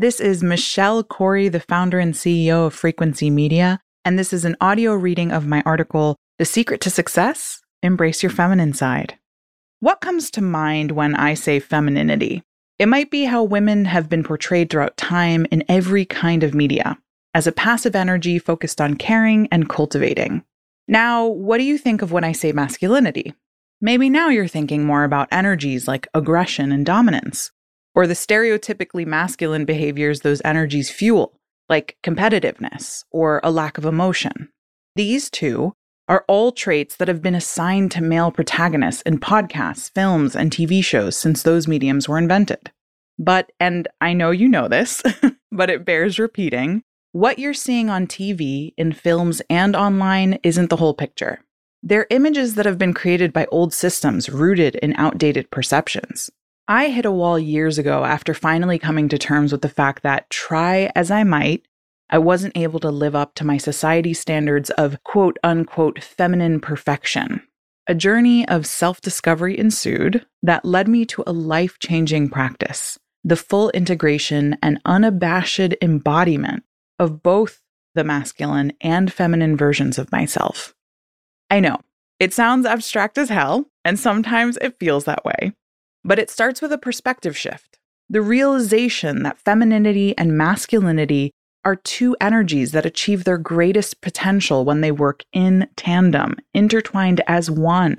This is Michelle Corey, the founder and CEO of Frequency Media, and this is an audio reading of my article, The Secret to Success Embrace Your Feminine Side. What comes to mind when I say femininity? It might be how women have been portrayed throughout time in every kind of media as a passive energy focused on caring and cultivating. Now, what do you think of when I say masculinity? Maybe now you're thinking more about energies like aggression and dominance, or the stereotypically masculine behaviors those energies fuel, like competitiveness or a lack of emotion. These two are all traits that have been assigned to male protagonists in podcasts, films, and TV shows since those mediums were invented. But, and I know you know this, but it bears repeating, what you're seeing on TV, in films, and online isn't the whole picture. They're images that have been created by old systems rooted in outdated perceptions. I hit a wall years ago after finally coming to terms with the fact that, try as I might, I wasn't able to live up to my society standards of quote unquote feminine perfection. A journey of self discovery ensued that led me to a life changing practice the full integration and unabashed embodiment of both the masculine and feminine versions of myself. I know, it sounds abstract as hell, and sometimes it feels that way, but it starts with a perspective shift the realization that femininity and masculinity are two energies that achieve their greatest potential when they work in tandem, intertwined as one.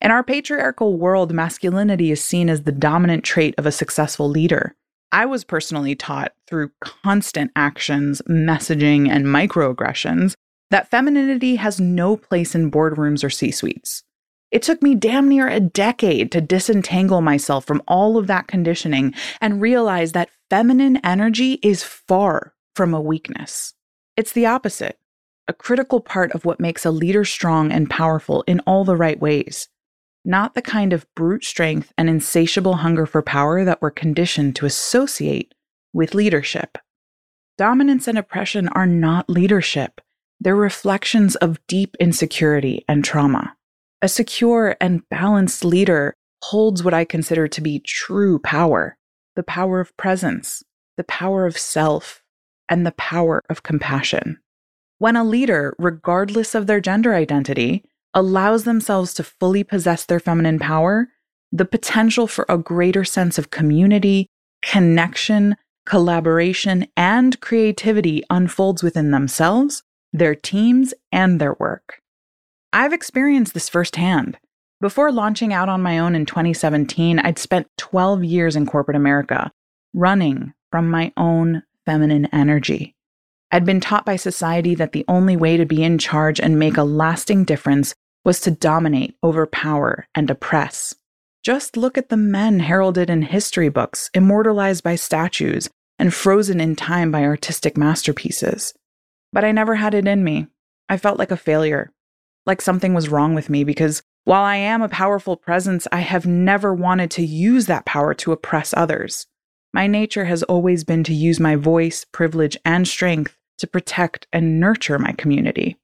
In our patriarchal world, masculinity is seen as the dominant trait of a successful leader. I was personally taught through constant actions, messaging, and microaggressions that femininity has no place in boardrooms or C suites. It took me damn near a decade to disentangle myself from all of that conditioning and realize that feminine energy is far from a weakness. It's the opposite, a critical part of what makes a leader strong and powerful in all the right ways, not the kind of brute strength and insatiable hunger for power that we're conditioned to associate with leadership. Dominance and oppression are not leadership. They're reflections of deep insecurity and trauma. A secure and balanced leader holds what I consider to be true power the power of presence, the power of self, and the power of compassion. When a leader, regardless of their gender identity, allows themselves to fully possess their feminine power, the potential for a greater sense of community, connection, collaboration, and creativity unfolds within themselves, their teams, and their work. I've experienced this firsthand. Before launching out on my own in 2017, I'd spent 12 years in corporate America, running from my own feminine energy. I'd been taught by society that the only way to be in charge and make a lasting difference was to dominate, overpower, and oppress. Just look at the men heralded in history books, immortalized by statues, and frozen in time by artistic masterpieces. But I never had it in me. I felt like a failure, like something was wrong with me because while I am a powerful presence, I have never wanted to use that power to oppress others. My nature has always been to use my voice, privilege, and strength to protect and nurture my community.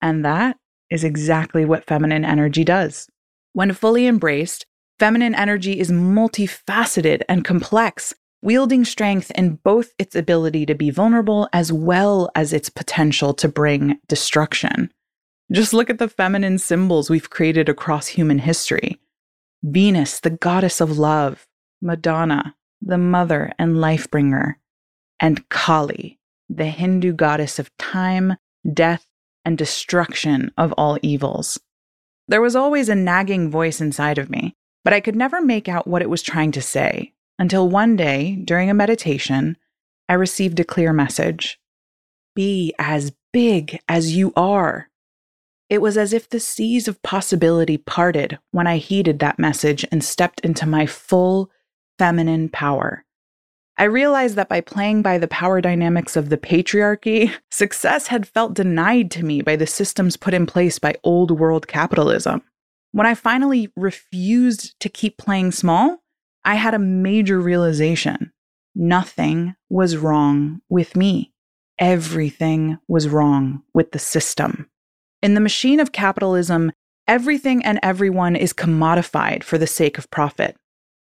And that is exactly what feminine energy does. When fully embraced, feminine energy is multifaceted and complex, wielding strength in both its ability to be vulnerable as well as its potential to bring destruction. Just look at the feminine symbols we've created across human history Venus, the goddess of love, Madonna, the mother and life bringer, and Kali, the Hindu goddess of time, death, and destruction of all evils. There was always a nagging voice inside of me, but I could never make out what it was trying to say until one day, during a meditation, I received a clear message Be as big as you are. It was as if the seas of possibility parted when I heeded that message and stepped into my full feminine power. I realized that by playing by the power dynamics of the patriarchy, success had felt denied to me by the systems put in place by old world capitalism. When I finally refused to keep playing small, I had a major realization. Nothing was wrong with me. Everything was wrong with the system. In the machine of capitalism, everything and everyone is commodified for the sake of profit.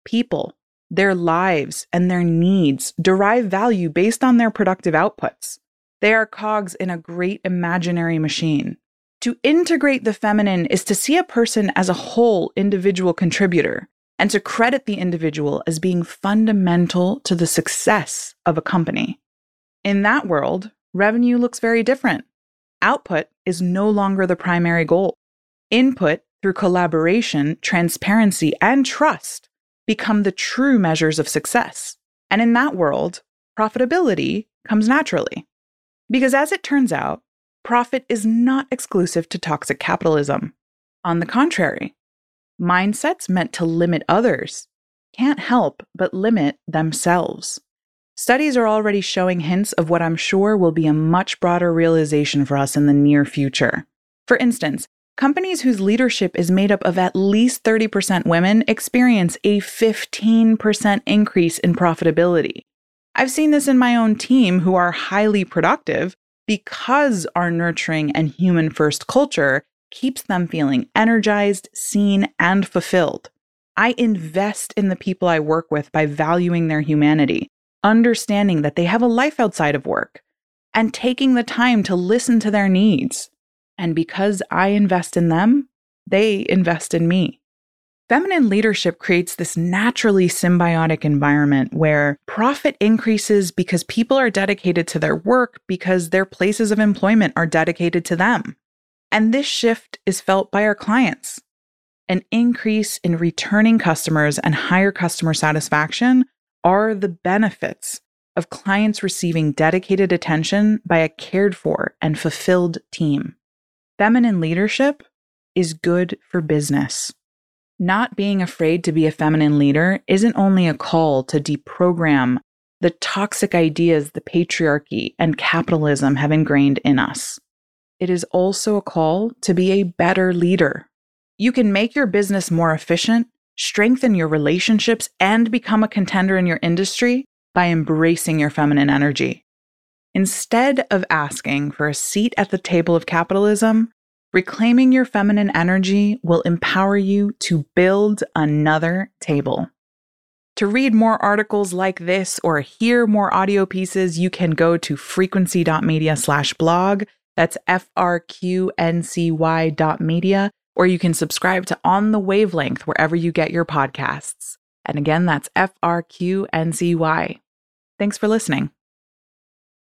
People, Their lives and their needs derive value based on their productive outputs. They are cogs in a great imaginary machine. To integrate the feminine is to see a person as a whole individual contributor and to credit the individual as being fundamental to the success of a company. In that world, revenue looks very different. Output is no longer the primary goal. Input through collaboration, transparency, and trust become the true measures of success. And in that world, profitability comes naturally. Because as it turns out, profit is not exclusive to toxic capitalism. On the contrary, mindsets meant to limit others can't help but limit themselves. Studies are already showing hints of what I'm sure will be a much broader realization for us in the near future. For instance, companies whose leadership is made up of at least 30% women experience a 15% increase in profitability. I've seen this in my own team who are highly productive because our nurturing and human first culture keeps them feeling energized, seen, and fulfilled. I invest in the people I work with by valuing their humanity, understanding that they have a life outside of work, and taking the time to listen to their needs. And because I invest in them, they invest in me. Feminine leadership creates this naturally symbiotic environment where profit increases because people are dedicated to their work because their places of employment are dedicated to them. And this shift is felt by our clients. An increase in returning customers and higher customer satisfaction are the benefits of clients receiving dedicated attention by a cared for and fulfilled team. Feminine leadership is good for business. Not being afraid to be a feminine leader isn't only a call to deprogram the toxic ideas the patriarchy and capitalism have ingrained in us. It is also a call to be a better leader. You can make your business more efficient, strengthen your relationships, and become a contender in your industry by embracing your feminine energy. Instead of asking for a seat at the table of capitalism, reclaiming your feminine energy will empower you to build another table. To read more articles like this or hear more audio pieces, you can go to frequency.media slash blog. That's F-R-Q-N-C-Y dot media, or you can subscribe to On the Wavelength wherever you get your podcasts. And again, that's F-R-Q-N-C-Y. Thanks for listening.